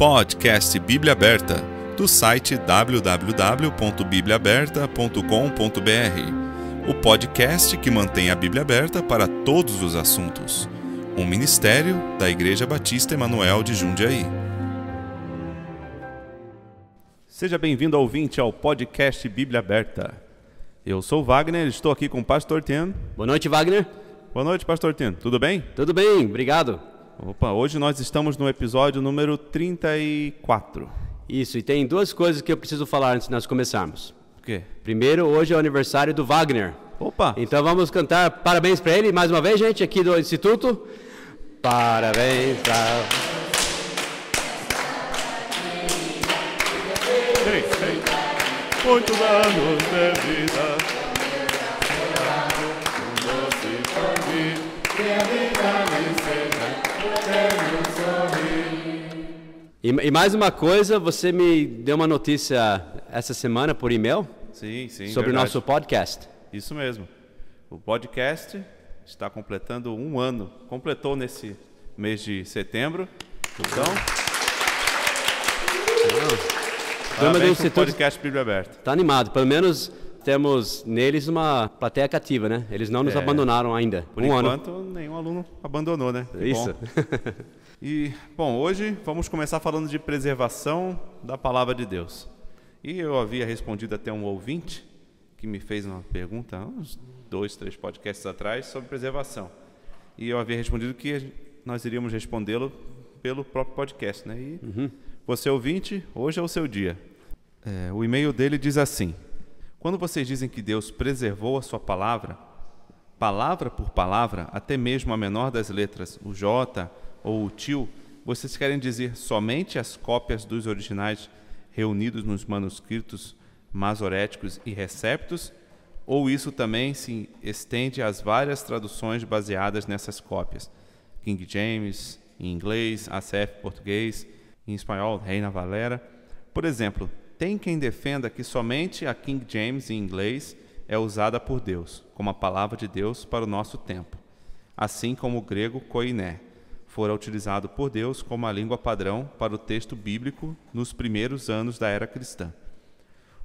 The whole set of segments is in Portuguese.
Podcast Bíblia Aberta, do site www.bibliaaberta.com.br. O podcast que mantém a Bíblia aberta para todos os assuntos. Um ministério da Igreja Batista Emanuel de Jundiaí. Seja bem-vindo, ouvinte, ao podcast Bíblia Aberta. Eu sou o Wagner, estou aqui com o Pastor Teno. Boa noite, Wagner. Boa noite, Pastor Teno. Tudo bem? Tudo bem, obrigado. Opa, hoje nós estamos no episódio número 34. Isso, e tem duas coisas que eu preciso falar antes de nós começarmos. O quê? Primeiro, hoje é o aniversário do Wagner. Opa! Então vamos cantar parabéns para ele mais uma vez, gente, aqui do Instituto. Parabéns pra... Ei, ei. Muitos anos de vida. E, e mais uma coisa, você me deu uma notícia essa semana por e-mail Sim, sim. sobre o nosso podcast. Isso mesmo. O podcast está completando um ano. Completou nesse mês de setembro. Então, do parabéns pro Instituto podcast Bíblia Aberta. está animado, pelo menos temos neles uma plateia cativa, né? Eles não nos É. abandonaram ainda. Por um ano. enquanto, nenhum aluno abandonou, né? Que Isso. bom. E, bom, hoje vamos começar falando de preservação da palavra de Deus. E eu havia respondido até um ouvinte que me fez uma pergunta, uns dois, três podcasts atrás, sobre preservação. E eu havia respondido que nós iríamos respondê-lo pelo próprio podcast, né? E você, ouvinte, hoje é o seu dia. É, o e-mail dele diz assim: Quando vocês dizem que Deus preservou a sua palavra, palavra por palavra, até mesmo a menor das letras, o J ou o tio, vocês querem dizer somente as cópias dos originais reunidos nos manuscritos masoréticos e receptos? Ou isso também se estende às várias traduções baseadas nessas cópias? King James, em inglês, ACF português, em espanhol, Reina Valera. Por exemplo, tem quem defenda que somente a King James em inglês é usada por Deus, como a palavra de Deus para o nosso tempo, assim como o grego koiné fora utilizado por Deus como a língua padrão para o texto bíblico nos primeiros anos da era cristã.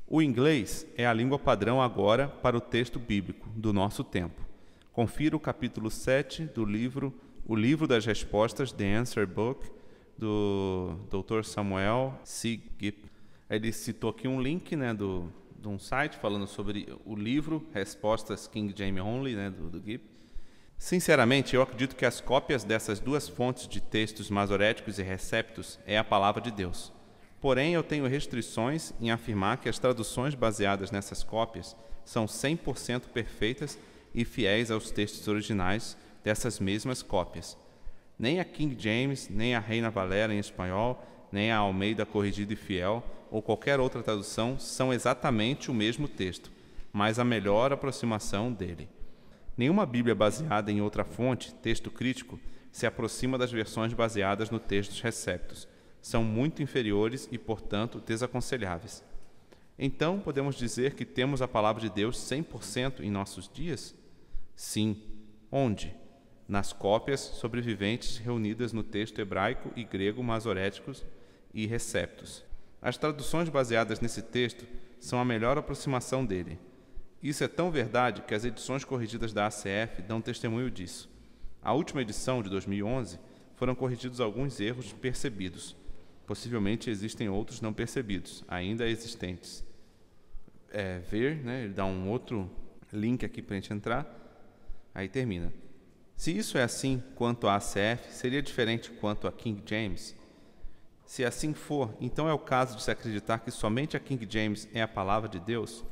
O inglês é a língua padrão agora para o texto bíblico do nosso tempo. Confira o capítulo 7 do livro O Livro das Respostas, The Answer Book, do Dr. Samuel C. Gipp. Ele citou aqui um link né, do, de um site falando sobre o livro Respostas King James Only, né, do, do Gipp. Sinceramente, eu acredito que as cópias dessas duas fontes de textos masoréticos e receptos é a palavra de Deus. Porém, eu tenho restrições em afirmar que as traduções baseadas nessas cópias são 100% perfeitas e fiéis aos textos originais dessas mesmas cópias. Nem a King James, nem a Reina Valera em espanhol, nem a Almeida Corrigida e Fiel ou qualquer outra tradução são exatamente o mesmo texto, mas a melhor aproximação dele. Nenhuma Bíblia baseada em outra fonte, texto crítico, se aproxima das versões baseadas no textos receptos. São muito inferiores e, portanto, desaconselháveis. Então, podemos dizer que temos a palavra de Deus 100% em nossos dias? Sim. Onde? Nas cópias sobreviventes reunidas no texto hebraico e grego masoréticos e receptos. As traduções baseadas nesse texto são a melhor aproximação dele. Isso é tão verdade que as edições corrigidas da ACF dão testemunho disso. A última edição, de 2011, foram corrigidos alguns erros percebidos. Possivelmente existem outros não percebidos, ainda existentes. É, ver, né, ele dá um outro link aqui para a gente entrar, aí termina. Se isso é assim quanto a ACF, seria diferente quanto a King James? Se assim for, então é o caso de se acreditar que somente a King James é a palavra de Deus?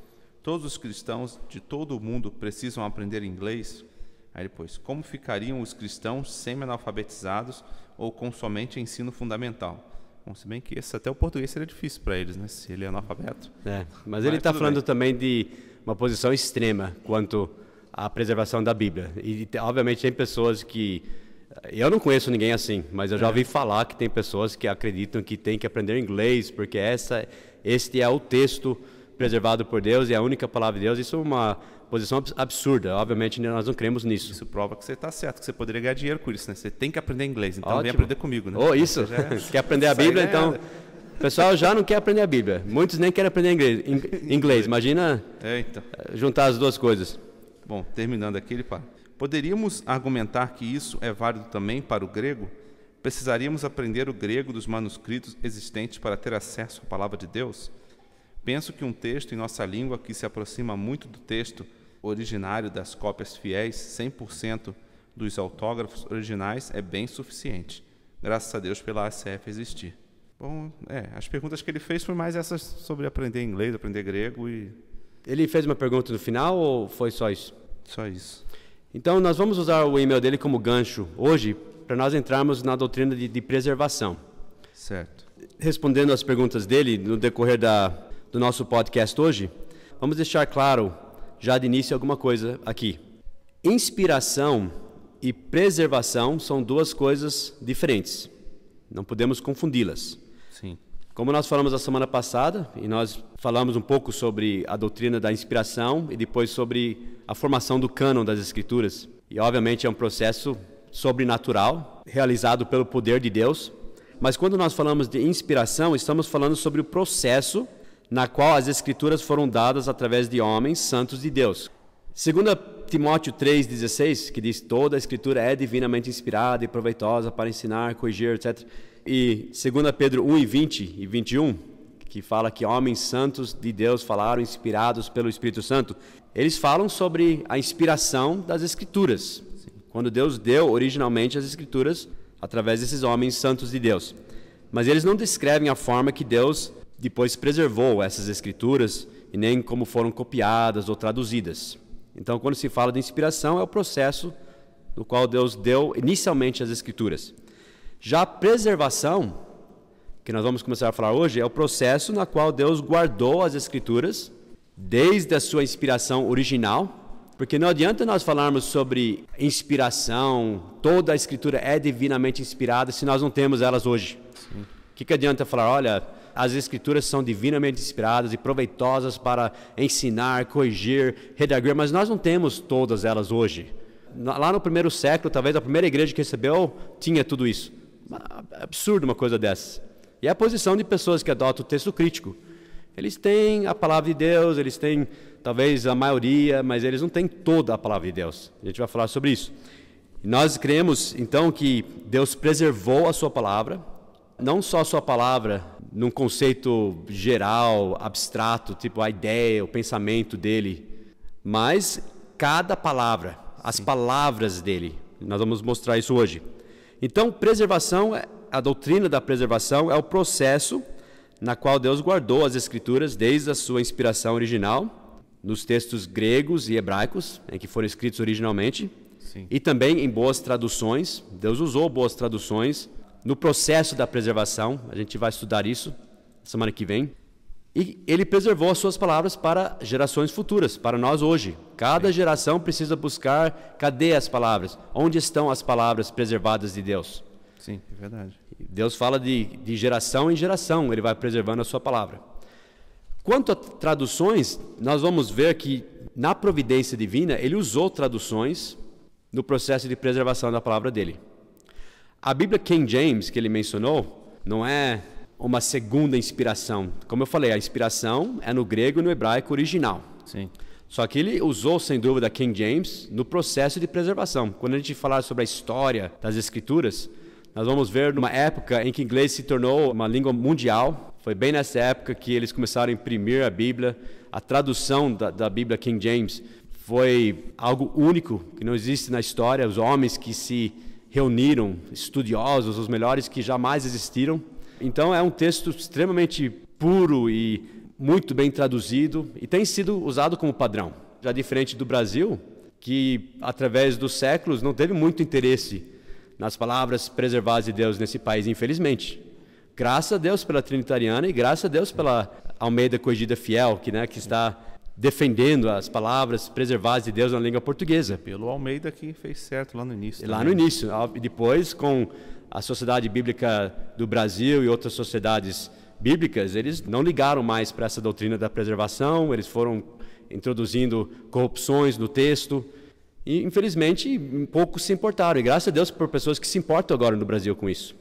Todos os cristãos de todo o mundo precisam aprender inglês? Aí depois, como ficariam os cristãos semi-analfabetizados ou com somente ensino fundamental? Bom, se bem que esse até o português seria difícil para eles, né? Se ele é analfabeto. É, mas Mas ele está falando bem. também de uma posição extrema quanto à preservação da Bíblia. E, te- obviamente, tem pessoas que. Eu não conheço ninguém assim, mas eu já ouvi falar que tem pessoas que acreditam que tem que aprender inglês, porque essa, este é o texto preservado por Deus e é a única palavra de Deus, isso é uma posição abs- absurda. Obviamente nós não cremos nisso. Isso prova que você está certo, que você poderia ganhar dinheiro com isso, né? Você tem que aprender inglês, então vem Ótimo. aprender comigo, né? Oh, isso. É- quer aprender a Bíblia, é- então. O pessoal já não quer aprender a Bíblia. Muitos nem querem aprender inglês. in- inglês. Imagina É, então. juntar as duas coisas. Bom, terminando aqui, ele fala: Poderíamos argumentar que isso é válido também para o grego? Precisaríamos aprender o grego dos manuscritos existentes para ter acesso à palavra de Deus? Penso que um texto em nossa língua que se aproxima muito do texto originário das cópias fiéis, 100% dos autógrafos originais, é bem suficiente. Graças a Deus pela ACF existir. Bom, é, as perguntas que ele fez foram mais essas sobre aprender inglês, aprender grego e Ele fez uma pergunta no final ou foi só isso? só isso. Então, nós vamos usar o e-mail dele como gancho hoje para nós entrarmos na doutrina de, de preservação. Certo. Respondendo às perguntas dele no decorrer da, do nosso podcast hoje, vamos deixar claro, já de início, alguma coisa aqui. Inspiração e preservação são duas coisas diferentes. Não podemos confundi-las. Sim. Como nós falamos a semana passada, e nós falamos um pouco sobre a doutrina da inspiração e depois sobre a formação do cânon das Escrituras. E obviamente é um processo sobrenatural, realizado pelo poder de Deus. Mas quando nós falamos de inspiração, estamos falando sobre o processo na qual as Escrituras foram dadas através de homens santos de Deus. Segundo Timóteo 3,16, que diz toda a escritura é divinamente inspirada e proveitosa para ensinar, corrigir, etc. E 2 Pedro 1 e 20 e 21, que fala que homens santos de Deus falaram inspirados pelo Espírito Santo, eles falam sobre a inspiração das escrituras. Quando Deus deu originalmente as escrituras através desses homens santos de Deus. Mas eles não descrevem a forma que Deus depois preservou essas escrituras e nem como foram copiadas ou traduzidas. Então, quando se fala de inspiração, é o processo no qual Deus deu inicialmente as escrituras. Já a preservação, que nós vamos começar a falar hoje, é o processo na qual Deus guardou as escrituras desde a sua inspiração original, porque não adianta nós falarmos sobre inspiração, toda a escritura é divinamente inspirada se nós não temos elas hoje. O que, que adianta falar, olha, as escrituras são divinamente inspiradas e proveitosas para ensinar, corrigir, redaguir, mas nós não temos todas elas hoje. Lá no primeiro século, talvez a primeira igreja que recebeu tinha tudo isso. Absurdo uma coisa dessas. E a posição de pessoas que adotam o texto crítico. Eles têm a palavra de Deus, eles têm talvez a maioria, mas eles não têm toda a palavra de Deus. A gente vai falar sobre isso. E nós cremos, então, que Deus preservou a sua palavra, não só a sua palavra num conceito geral, abstrato, tipo a ideia, o pensamento dele, mas cada palavra, as palavras dele. Nós vamos mostrar isso hoje. Então, preservação, é- a doutrina da preservação é o processo na qual Deus guardou as escrituras desde a sua inspiração original, nos textos gregos e hebraicos, em que foram escritos originalmente, Sim. e também em boas traduções. Deus usou boas traduções no processo da preservação. A gente vai estudar isso semana que vem. E ele preservou as suas palavras para gerações futuras, para nós hoje. Cada geração precisa buscar cadê as palavras? Onde estão as palavras preservadas de Deus? Sim, é verdade. Deus fala de, de geração em geração, ele vai preservando a sua palavra. Quanto a traduções, nós vamos ver que na providência divina ele usou traduções no processo de preservação da palavra dele. A Bíblia King James que ele mencionou não é uma segunda inspiração. Como eu falei, a inspiração é no grego e no hebraico original. Sim. Só que ele usou, sem dúvida, King James no processo de preservação. Quando a gente falar sobre a história das Escrituras, nós vamos ver numa época em que o inglês se tornou uma língua mundial. Foi bem nessa época que eles começaram a imprimir a Bíblia. A tradução da, da Bíblia King James foi algo único que não existe na história. Os homens que se reuniram, estudiosos, os melhores que jamais existiram. Então é um texto extremamente puro e muito bem traduzido e tem sido usado como padrão. Já diferente do Brasil, que através dos séculos não teve muito interesse nas palavras preservadas de Deus nesse país, infelizmente. Graças a Deus pela Trinitariana e graças a Deus pela Almeida Corrigida Fiel, que, né, que está defendendo as palavras preservadas de Deus na língua portuguesa. Pelo Almeida que fez certo lá no início. Lá no início, e depois com a Sociedade Bíblica do Brasil e outras sociedades bíblicas, eles não ligaram mais para essa doutrina da preservação, eles foram introduzindo corrupções no texto. E, infelizmente, poucos se importaram. E graças a Deus por pessoas que se importam agora no Brasil com isso.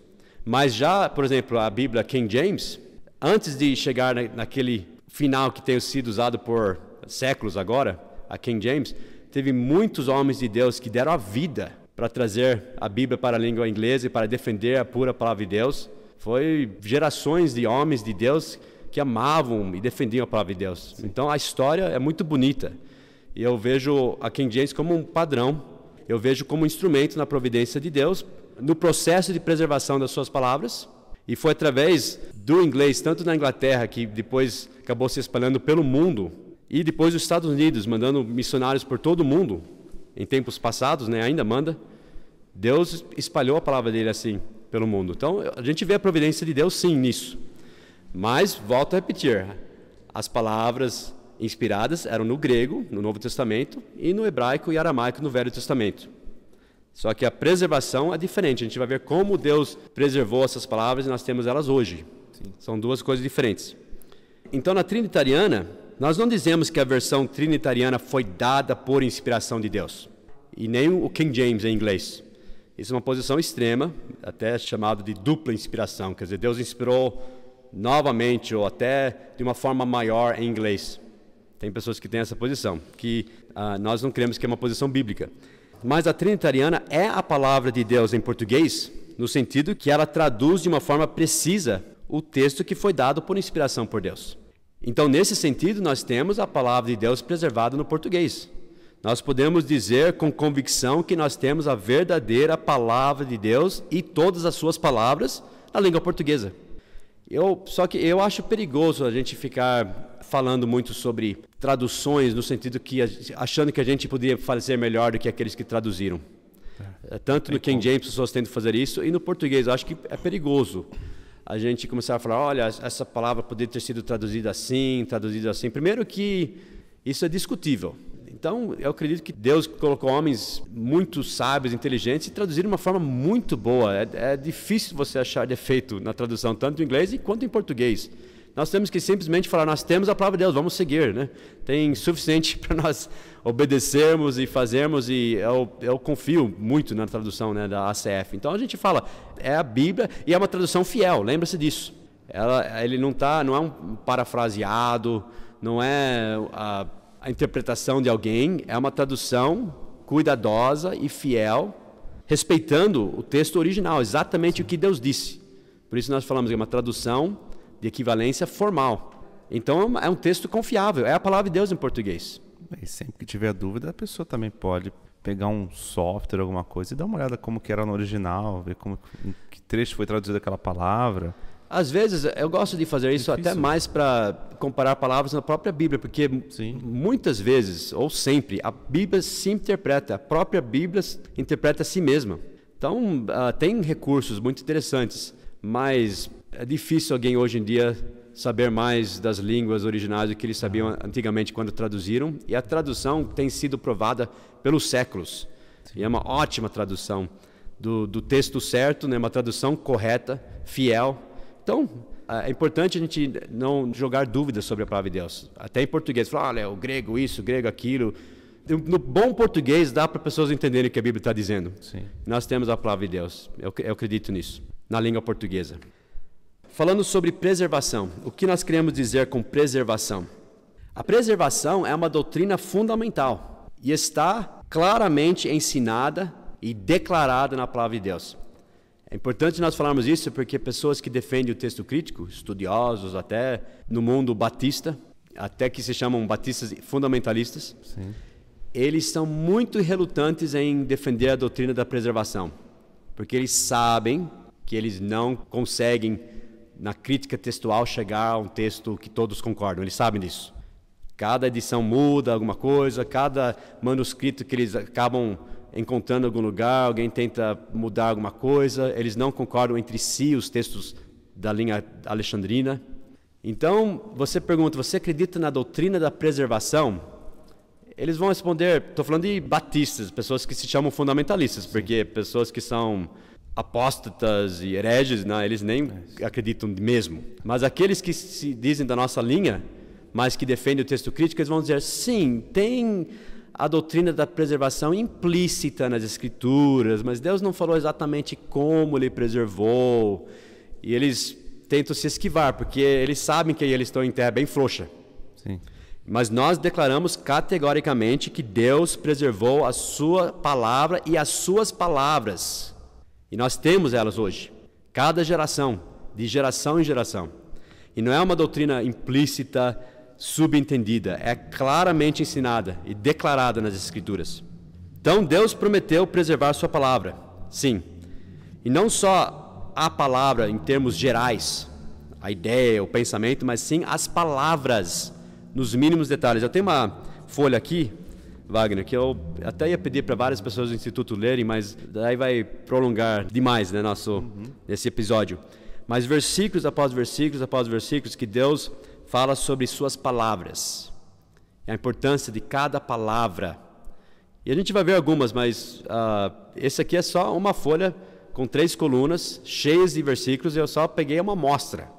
Mas já, por exemplo, a Bíblia King James, antes de chegar na, naquele final que tem sido usado por séculos agora, a King James, teve muitos homens de Deus que deram a vida para trazer a Bíblia para a língua inglesa e para defender a pura palavra de Deus. Foi gerações de homens de Deus que amavam e defendiam a palavra de Deus. Sim. Então a história é muito bonita. E eu vejo a King James como um padrão, eu vejo como um instrumento na providência de Deus, no processo de preservação das suas palavras. E foi através do inglês, tanto na Inglaterra, que depois acabou se espalhando pelo mundo, e depois os Estados Unidos, mandando missionários por todo o mundo, em tempos passados, né, ainda manda. Deus espalhou a palavra dele assim pelo mundo. Então, a gente vê a providência de Deus sim nisso. Mas, volto a repetir, as palavras inspiradas eram no grego, no Novo Testamento, e no hebraico e aramaico no Velho Testamento. Só que a preservação é diferente. A gente vai ver como Deus preservou essas palavras e nós temos elas hoje. Sim. São duas coisas diferentes. Então, na Trinitariana, nós não dizemos que a versão trinitariana foi dada por inspiração de Deus, e nem o King James em inglês. Isso é uma posição extrema, até chamado de dupla inspiração, quer dizer, Deus inspirou novamente ou até de uma forma maior em inglês. Tem pessoas que têm essa posição, que uh, nós não cremos que é uma posição bíblica. Mas a trinitariana é a palavra de Deus em português, no sentido que ela traduz de uma forma precisa o texto que foi dado por inspiração por Deus. Então, nesse sentido, nós temos a palavra de Deus preservada no português. Nós podemos dizer com convicção que nós temos a verdadeira palavra de Deus e todas as suas palavras na língua portuguesa. Eu, só que eu acho perigoso a gente ficar falando muito sobre traduções no sentido que achando que a gente poderia fazer melhor do que aqueles que traduziram. É. Tanto no King James pessoas tentam fazer isso e no português eu acho que é perigoso a gente começar a falar, olha, essa palavra poderia ter sido traduzida assim, traduzida assim. Primeiro que isso é discutível. Então, eu acredito que Deus colocou homens muito sábios, inteligentes e traduziram de uma forma muito boa. É, é difícil você achar defeito na tradução, tanto em inglês quanto em português. Nós temos que simplesmente falar, nós temos a palavra de Deus, vamos seguir, né? Tem suficiente para nós obedecermos e fazermos e eu, eu confio muito na tradução né, da ACF. Então a gente fala, é a Bíblia e é uma tradução fiel, lembre-se disso. Ela, ele não tá, não é um parafraseado, não é a interpretação de alguém, é uma tradução cuidadosa e fiel, respeitando o texto original, exatamente o que Deus disse. Por isso nós falamos que é uma tradução de equivalência formal. Então é um texto confiável, é a palavra de Deus em português. E sempre que tiver dúvida, a pessoa também pode pegar um software, alguma coisa, e dar uma olhada como que era no original, ver como que trecho foi traduzida aquela palavra. Às vezes eu gosto de fazer isso Difícil. até mais para comparar palavras na própria Bíblia, porque Sim. muitas vezes, ou sempre, a Bíblia se interpreta, a própria Bíblia interpreta a si mesma. Então, uh, tem recursos muito interessantes, mas é difícil alguém hoje em dia saber mais das línguas originais do que eles sabiam antigamente quando traduziram. E a tradução tem sido provada pelos séculos. Sim. E é uma ótima tradução do, do texto certo, né? uma tradução correta, fiel. Então, é importante a gente não jogar dúvidas sobre a palavra de Deus. Até em português, falar, olha, o grego isso, o grego aquilo. No bom português dá para pessoas entenderem o que a Bíblia está dizendo. Sim. Nós temos a palavra de Deus. Eu, eu acredito nisso, na língua portuguesa. Falando sobre preservação, o que nós queremos dizer com preservação? A preservação é uma doutrina fundamental e está claramente ensinada e declarada na palavra de Deus. É importante nós falarmos isso porque pessoas que defendem o texto crítico, estudiosos até no mundo batista, até que se chamam batistas fundamentalistas, Sim. eles são muito relutantes em defender a doutrina da preservação, porque eles sabem que eles não conseguem na crítica textual chegar a um texto que todos concordam, eles sabem disso. Cada edição muda alguma coisa, cada manuscrito que eles acabam encontrando algum lugar, alguém tenta mudar alguma coisa, eles não concordam entre si os textos da linha alexandrina. Então, você pergunta, você acredita na doutrina da preservação? Eles vão responder, estou falando de batistas, pessoas que se chamam fundamentalistas, Sim. porque pessoas que são apóstatas e hereges, não, eles nem acreditam mesmo. Mas aqueles que se dizem da nossa linha, mas que defendem o texto crítico, eles vão dizer: sim, tem a doutrina da preservação implícita nas Escrituras, mas Deus não falou exatamente como ele preservou. E eles tentam se esquivar, porque eles sabem que eles estão em terra bem frouxa. Sim. Mas nós declaramos categoricamente que Deus preservou a sua palavra e as suas palavras. E nós temos elas hoje. Cada geração, de geração em geração. E não é uma doutrina implícita, subentendida, é claramente ensinada e declarada nas Escrituras. Então Deus prometeu preservar sua palavra, sim. E não só a palavra em termos gerais, a ideia, o pensamento, mas sim as palavras nos mínimos detalhes. Eu tenho uma folha aqui, Wagner, que eu até ia pedir para várias pessoas do Instituto lerem, mas daí vai prolongar demais né, nosso, uhum. esse episódio. Mas versículos após versículos após versículos que Deus fala sobre suas palavras, a importância de cada palavra. E a gente vai ver algumas, mas uh, esse aqui é só uma folha com três colunas, cheias de versículos, e eu só peguei uma amostra.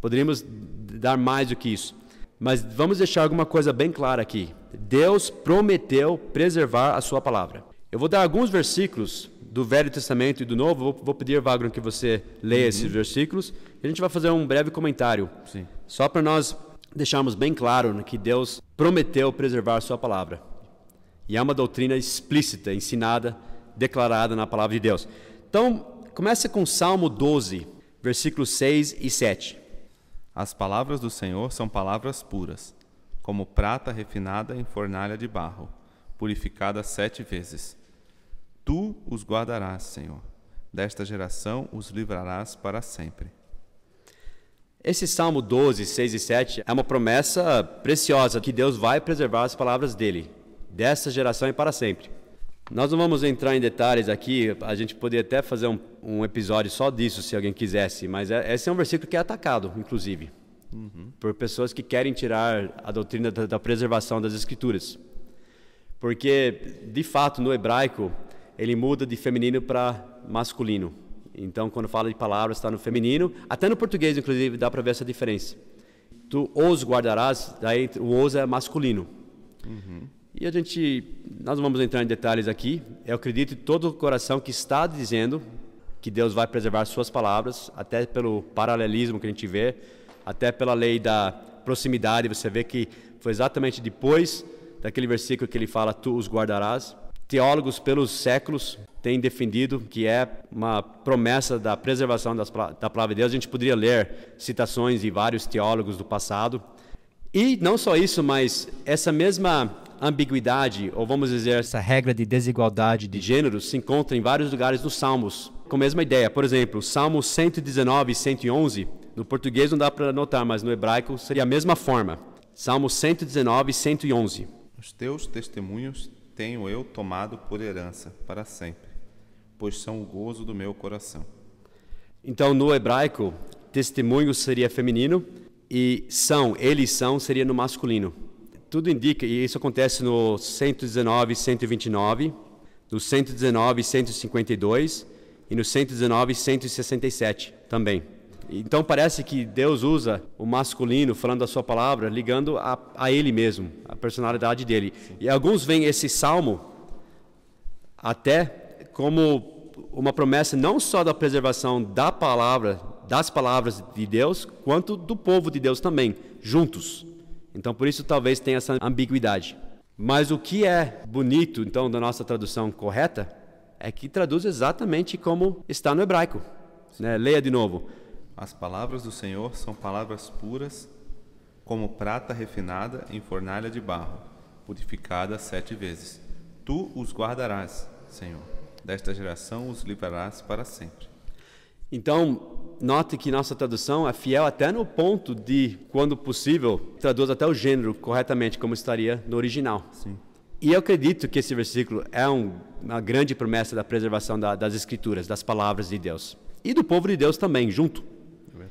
Poderíamos dar mais do que isso. Mas vamos deixar alguma coisa bem clara aqui. Deus prometeu preservar a sua palavra. Eu vou dar alguns versículos do Velho Testamento e do Novo. Vou, vou pedir, Wagner, que você leia uhum. esses versículos. E a gente vai fazer um breve comentário. Sim. Só para nós deixarmos bem claro que Deus prometeu preservar sua palavra. E é uma doutrina explícita, ensinada, declarada na palavra de Deus. Então, começa com Salmo 12, versículos 6 e 7. As palavras do Senhor são palavras puras, como prata refinada em fornalha de barro, purificada sete vezes. Tu os guardarás, Senhor. Desta geração os livrarás para sempre. Esse Salmo 12, 6 e 7 é uma promessa preciosa que Deus vai preservar as palavras dele, desta geração e para sempre. Nós não vamos entrar em detalhes aqui, a gente poderia até fazer um, um episódio só disso, se alguém quisesse, mas é, esse é um versículo que é atacado, inclusive, uhum. por pessoas que querem tirar a doutrina da, da preservação das Escrituras. Porque, de fato, no hebraico, ele muda de feminino para masculino. Então, quando fala de palavras, está no feminino. Até no português, inclusive, dá para ver essa diferença. Tu os guardarás, daí o os é masculino. Uhum. E a gente, nós não vamos entrar em detalhes aqui. Eu acredito de todo o coração que está dizendo que Deus vai preservar suas palavras, até pelo paralelismo que a gente vê, até pela lei da proximidade. Você vê que foi exatamente depois daquele versículo que ele fala: Tu os guardarás. Teólogos pelos séculos têm defendido que é uma promessa da preservação das, da palavra de Deus. A gente poderia ler citações de vários teólogos do passado. E não só isso, mas essa mesma ambiguidade, ou vamos dizer, essa regra de desigualdade de gêneros se encontra em vários lugares dos Salmos, com a mesma ideia. Por exemplo, Salmos 119 e 111, no português não dá para anotar, mas no hebraico seria a mesma forma. Salmos 119 e 111. Os teus testemunhos tenho eu tomado por herança para sempre, pois são o gozo do meu coração. Então, no hebraico, testemunho seria feminino e são, eles são, seria no masculino tudo indica, e isso acontece no 119 e 129, no 119 e 152 e no 119 e 167 também. Então parece que Deus usa o masculino, falando da sua palavra, ligando a, a ele mesmo, a personalidade dele. E alguns veem esse salmo até como uma promessa não só da preservação da palavra, das palavras de Deus, quanto do povo de Deus também, juntos. Então, por isso, talvez tenha essa ambiguidade. Mas o que é bonito, então, da nossa tradução correta, é que traduz exatamente como está no hebraico. Né? Leia de novo. As palavras do Senhor são palavras puras, como prata refinada em fornalha de barro, purificada sete vezes. Tu os guardarás, Senhor. Desta geração os livrarás para sempre. Então, note que nossa tradução é fiel até no ponto de, quando possível, traduz até o gênero corretamente, como estaria no original. Sim. E eu acredito que esse versículo é um, uma grande promessa da preservação da, das Escrituras, das palavras de Deus. E do povo de Deus também, junto.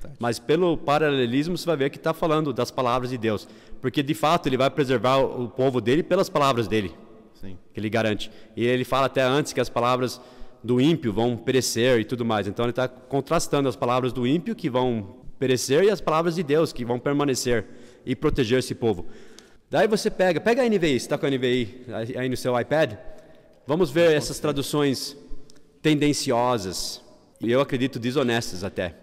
É Mas pelo paralelismo você vai ver que está falando das palavras de Deus. Porque de fato ele vai preservar o povo dele pelas palavras dele. Sim. Que ele garante. E ele fala até antes que as palavras do ímpio vão perecer e tudo mais. Então ele está contrastando as palavras do ímpio que vão perecer e as palavras de Deus que vão permanecer e proteger esse povo. Daí você pega, pega a NVI, está com a NVI aí no seu iPad? Vamos ver essas traduções tendenciosas e eu acredito desonestas até.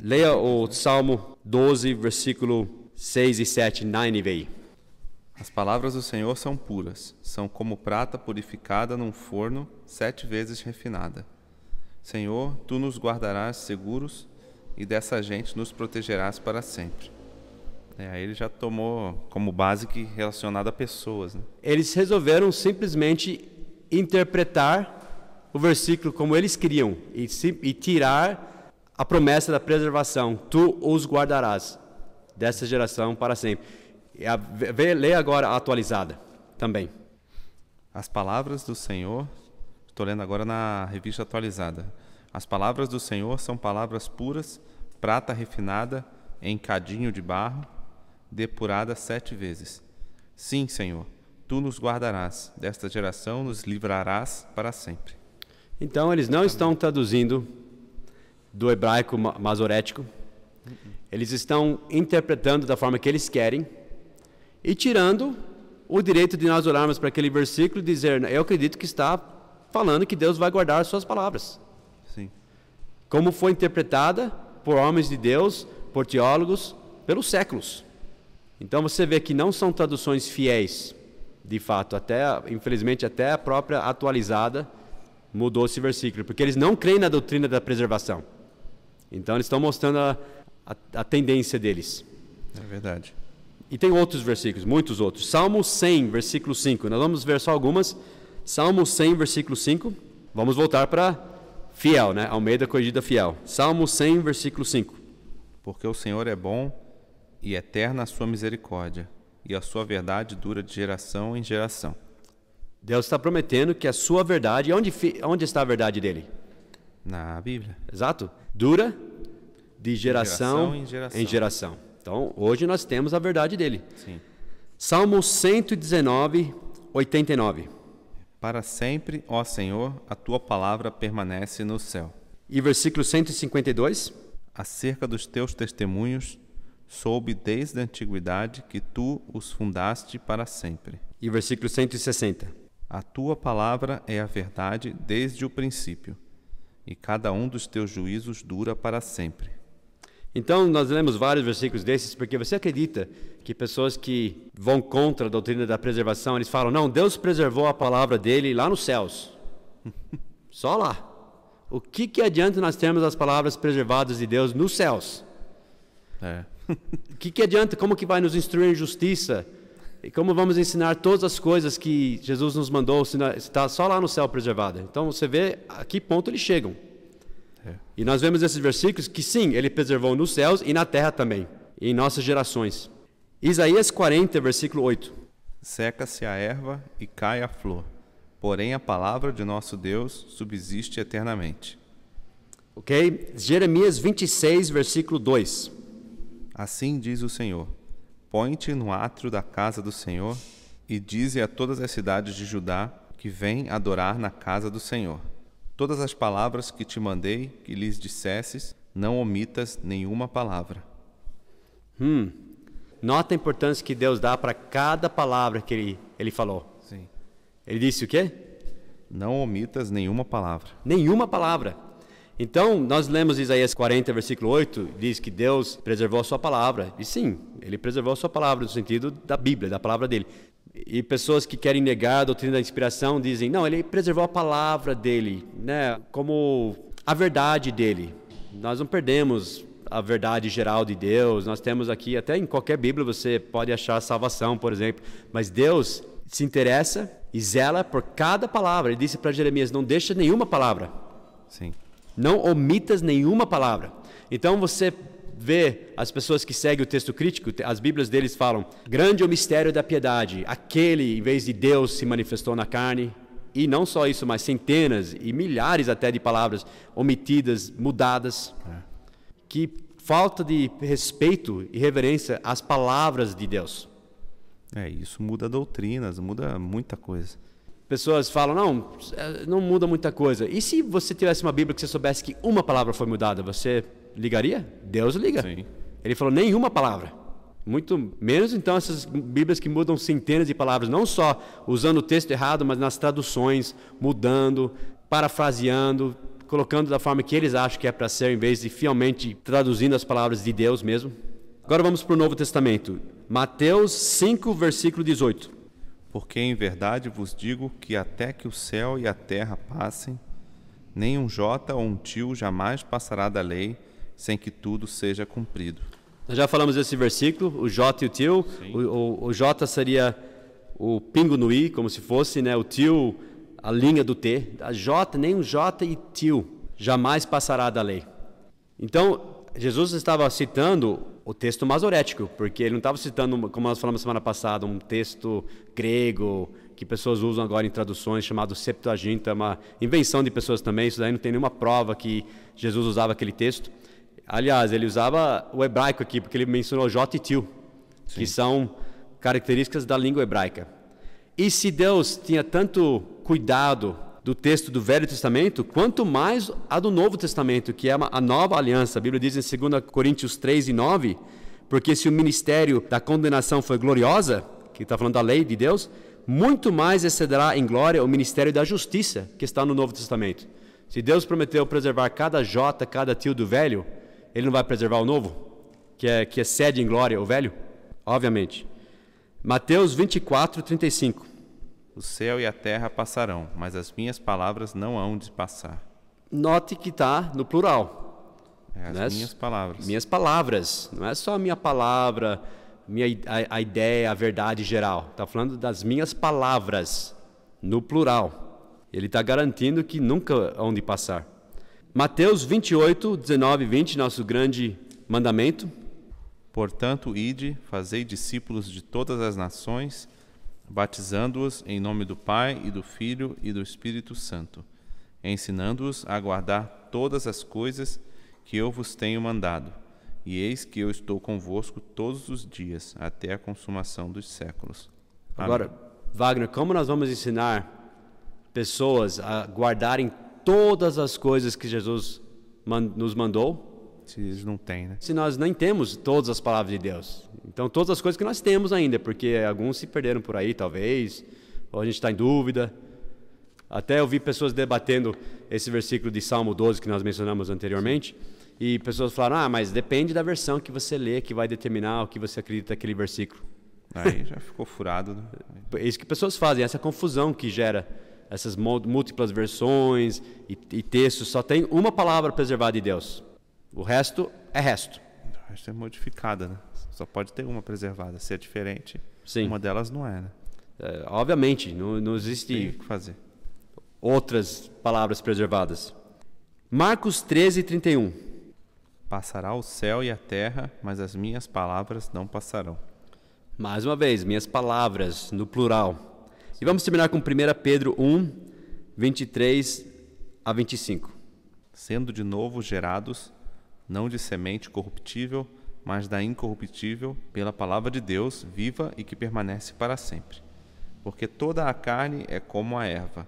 Leia o Salmo 12, versículo 6 e 7 na NVI. As palavras do Senhor são puras, são como prata purificada num forno, sete vezes refinada. Senhor, tu nos guardarás seguros e dessa gente nos protegerás para sempre. É, aí ele já tomou como base que relacionado a pessoas. Né? Eles resolveram simplesmente interpretar o versículo como eles queriam e, e tirar a promessa da preservação. Tu os guardarás dessa geração para sempre. Vê, lê agora a atualizada também. As palavras do Senhor, estou lendo agora na revista atualizada. As palavras do Senhor são palavras puras, prata refinada em cadinho de barro, depurada sete vezes. Sim, Senhor, tu nos guardarás, desta geração nos livrarás para sempre. Então, eles não estão traduzindo do hebraico masorético, eles estão interpretando da forma que eles querem e tirando o direito de nós olharmos para aquele versículo e dizer: Eu acredito que está falando que Deus vai guardar as suas palavras. Sim. Como foi interpretada por homens de Deus, por teólogos, pelos séculos. Então você vê que não são traduções fiéis, de fato, até infelizmente até a própria atualizada mudou esse versículo, porque eles não creem na doutrina da preservação. Então eles estão mostrando a, a, a tendência deles. É verdade. E tem outros versículos, muitos outros. Salmo 100, versículo 5. Nós vamos ver só algumas. Salmo 100, versículo 5. Vamos voltar para fiel, né? Almeida corrigida fiel. Salmo 100, versículo 5. Porque o Senhor é bom e eterna a sua misericórdia, e a sua verdade dura de geração em geração. Deus está prometendo que a sua verdade, onde, onde está a verdade dele? Na Bíblia. Exato. Dura de geração, em geração. Em geração. Então, hoje nós temos a verdade dele. Sim. Salmo 119, 89. Para sempre, ó Senhor, a tua palavra permanece no céu. E versículo 152. Acerca dos teus testemunhos, soube desde a antiguidade que tu os fundaste para sempre. E versículo 160. A tua palavra é a verdade desde o princípio, e cada um dos teus juízos dura para sempre. Então, nós lemos vários versículos desses porque você acredita que pessoas que vão contra a doutrina da preservação, eles falam: não, Deus preservou a palavra dele lá nos céus. Só lá. O que, que adianta nós termos as palavras preservadas de Deus nos céus? É. o que, que adianta? Como que vai nos instruir em justiça? E como vamos ensinar todas as coisas que Jesus nos mandou está só lá no céu preservada? Então você vê a que ponto eles chegam. É. E nós vemos nesses versículos que sim, ele preservou nos céus e na terra também, em nossas gerações. Isaías 40, versículo 8. Seca-se a erva e cai a flor, porém a palavra de nosso Deus subsiste eternamente. Ok? Jeremias 26, versículo 2. Assim diz o Senhor: Põe-te no átrio da casa do Senhor e dize a todas as cidades de Judá que vêm adorar na casa do Senhor. Todas as palavras que te mandei que lhes dissesses, não omitas nenhuma palavra. Hum. Nota a importância que Deus dá para cada palavra que ele, ele falou. Sim. Ele disse o quê? Não omitas nenhuma palavra. Nenhuma palavra. Então, nós lemos Isaías 40, versículo 8, diz que Deus preservou a sua palavra. E sim, ele preservou a sua palavra no sentido da Bíblia, da palavra dele. E pessoas que querem negar a doutrina da inspiração dizem: não, ele preservou a palavra dele, né, como a verdade dele. Nós não perdemos a verdade geral de Deus. Nós temos aqui, até em qualquer Bíblia você pode achar salvação, por exemplo. Mas Deus se interessa e zela por cada palavra. Ele disse para Jeremias: não deixa nenhuma palavra. Sim. Não omitas nenhuma palavra. Então você vê as pessoas que seguem o texto crítico, as Bíblias deles falam: grande é o mistério da piedade. Aquele, em vez de Deus, se manifestou na carne. E não só isso, mas centenas e milhares até de palavras omitidas, mudadas. Que falta de respeito e reverência às palavras de Deus. É, isso muda doutrinas, muda muita coisa. Pessoas falam, não, é, não muda muita coisa. E se você tivesse uma Bíblia que você soubesse que uma palavra foi mudada, você ligaria? Deus liga. Sim. Ele falou nenhuma palavra. Muito menos então essas Bíblias que mudam centenas de palavras, não só usando o texto errado, mas nas traduções, mudando, parafraseando, colocando da forma que eles acham que é para ser, em vez de fielmente traduzindo as palavras de Deus mesmo. Agora vamos para o Novo Testamento. Mateus 5, versículo 18. Porque em verdade vos digo que até que o céu e a terra passem, nem um jota ou um tio jamais passará da lei sem que tudo seja cumprido. Nós já falamos desse versículo, o J e o tio. O, o, o, J seria o pingo no I, como se fosse, né? O tio, a linha do T. A J, nem o J e tio jamais passará da lei. Então, Jesus estava citando o texto masorético, porque ele não estava citando, como nós falamos semana passada, um texto grego que pessoas usam agora em traduções chamado Septuaginta, uma invenção de pessoas também. Isso daí não tem nenhuma prova que Jesus usava aquele texto. Aliás, ele usava o hebraico aqui, porque ele mencionou J e Til, que são características da língua hebraica. E se Deus tinha tanto cuidado do texto do Velho Testamento, quanto mais a do Novo Testamento, que é a nova aliança. A Bíblia diz em 2 Coríntios 3 e 9, porque se o ministério da condenação foi gloriosa, que está falando da lei de Deus, muito mais excederá em glória o ministério da justiça, que está no Novo Testamento. Se Deus prometeu preservar cada J, cada tio do velho, ele não vai preservar o novo, que, é, que excede em glória o velho? Obviamente. Mateus 24, 35. O céu e a terra passarão, mas as minhas palavras não hão de passar. Note que está no plural. É, as Né? minhas palavras. Minhas palavras. Não é só a minha palavra, minha, a, a ideia, a verdade geral. Está falando das minhas palavras, no plural. Ele está garantindo que nunca hão de passar. Mateus 28, 19 e 20, nosso grande mandamento. Portanto, ide, fazei discípulos de todas as nações, batizando-os em nome do Pai e do Filho e do Espírito Santo, ensinando-os a guardar todas as coisas que eu vos tenho mandado. E eis que eu estou convosco todos os dias, até a consumação dos séculos. Amém. Agora, Wagner, como nós vamos ensinar pessoas a guardarem todas as coisas que Jesus nos mandou Se eles não têm, né? se nós nem temos todas as palavras de Deus? Então, todas as coisas que nós temos ainda, porque alguns se perderam por aí, talvez, ou a gente está em dúvida. Até eu vi pessoas debatendo esse versículo de Salmo 12 que nós mencionamos anteriormente, e pessoas falaram: ah, mas depende da versão que você lê que vai determinar o que você acredita naquele versículo. Aí já ficou furado, né? É isso que pessoas fazem, essa confusão que gera essas múltiplas versões e, e textos. Só tem uma palavra preservada de Deus. O resto é resto. O resto é modificada, né? Só pode ter uma preservada. Se é diferente, Sim. uma delas não é, né? É, obviamente, não, não Tem existe o que fazer. outras palavras preservadas. Marcos 13, 31. Passará o céu e a terra, mas as minhas palavras não passarão. Mais uma vez, minhas palavras no plural. E vamos terminar com 1 Pedro 1, 23 a 25. Sendo de novo gerados, não de semente corruptível, mas da incorruptível, pela palavra de Deus, viva e que permanece para sempre. Porque toda a carne é como a erva,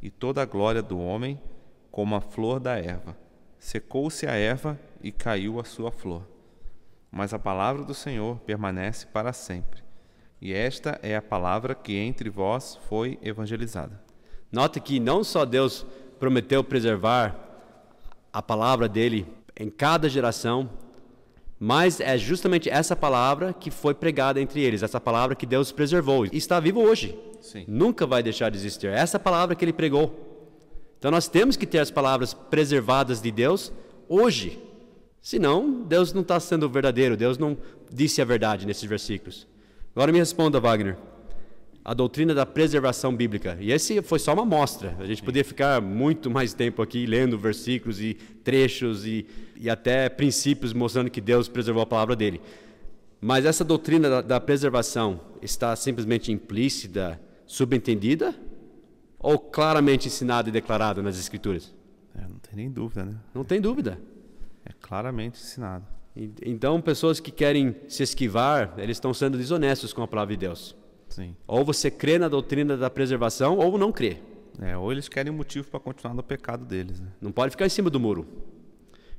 e toda a glória do homem como a flor da erva. Secou-se a erva e caiu a sua flor. Mas a palavra do Senhor permanece para sempre. E esta é a palavra que entre vós foi evangelizada. Note que não só Deus prometeu preservar a palavra dele em cada geração, mas é justamente essa palavra que foi pregada entre eles, essa palavra que Deus preservou e está vivo hoje. Sim. Nunca vai deixar de existir. Essa palavra que ele pregou. Então nós temos que ter as palavras preservadas de Deus hoje. Senão, Deus não está sendo verdadeiro, Deus não disse a verdade nesses versículos. Agora me responda, Wagner a doutrina da preservação bíblica. E esse foi só uma amostra. A gente poderia ficar muito mais tempo aqui lendo versículos e trechos e, e até princípios mostrando que Deus preservou a palavra dele. Mas essa doutrina da, da preservação está simplesmente implícita, subentendida ou claramente ensinada e declarada nas Escrituras? É, não tem nem dúvida, né? Não tem dúvida. É claramente ensinado. E- Então, pessoas que querem se esquivar, eles estão sendo desonestos com a palavra de Deus. Sim. Ou você crê na doutrina da preservação ou não crê. É, ou eles querem motivo para continuar no pecado deles. Né? Não pode ficar em cima do muro.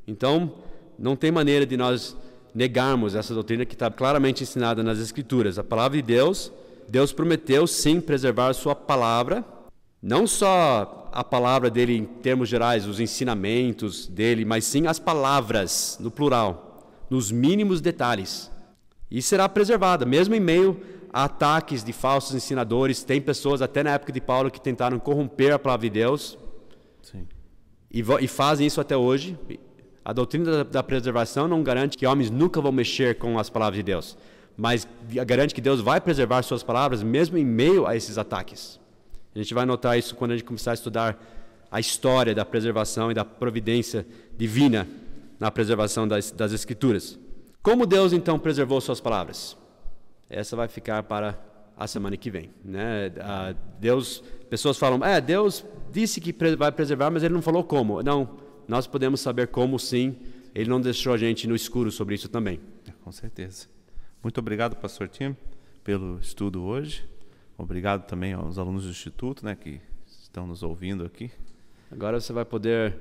Então, não tem maneira de nós negarmos essa doutrina que está claramente ensinada nas Escrituras. A palavra de Deus, Deus prometeu sim preservar sua palavra, não só a palavra dele em termos gerais, os ensinamentos dele, mas sim as palavras, no plural, nos mínimos detalhes. E será preservada, mesmo em meio a ataques de falsos ensinadores. Tem pessoas, até na época de Paulo, que tentaram corromper a palavra de Deus. Sim. E, e fazem isso até hoje. A doutrina da, preservação não garante que homens nunca vão mexer com as palavras de Deus, mas garante que Deus vai preservar suas palavras mesmo em meio a esses ataques. A gente vai notar isso quando a gente começar a estudar a história da preservação e da providência divina na preservação das, das Escrituras. Como Deus então preservou suas palavras? Essa vai ficar para a semana que vem, né? Deus, pessoas falam, é, Deus disse que vai preservar, mas Ele não falou como. Não, nós podemos saber como sim. Ele não deixou a gente no escuro sobre isso também. É, com certeza. Muito obrigado, pastor Tim, pelo estudo hoje. Obrigado também aos alunos do Instituto, né, que estão nos ouvindo aqui. Agora você vai poder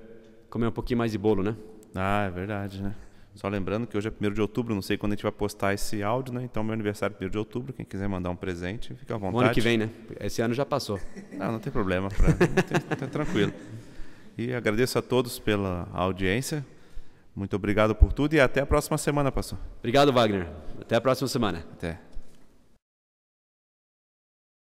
comer um pouquinho mais de bolo, né? Ah, é verdade, né? Só lembrando que hoje é 1 de outubro, não sei quando a gente vai postar esse áudio, né? Então, meu aniversário é 1 de outubro. Quem quiser mandar um presente, fica à vontade. O ano que vem, né? Esse ano já passou. Não, não tem problema. Pra... tá tranquilo. E agradeço a todos pela audiência. Muito obrigado por tudo e até a próxima semana, pastor. Obrigado, Wagner. Até a próxima semana. Até.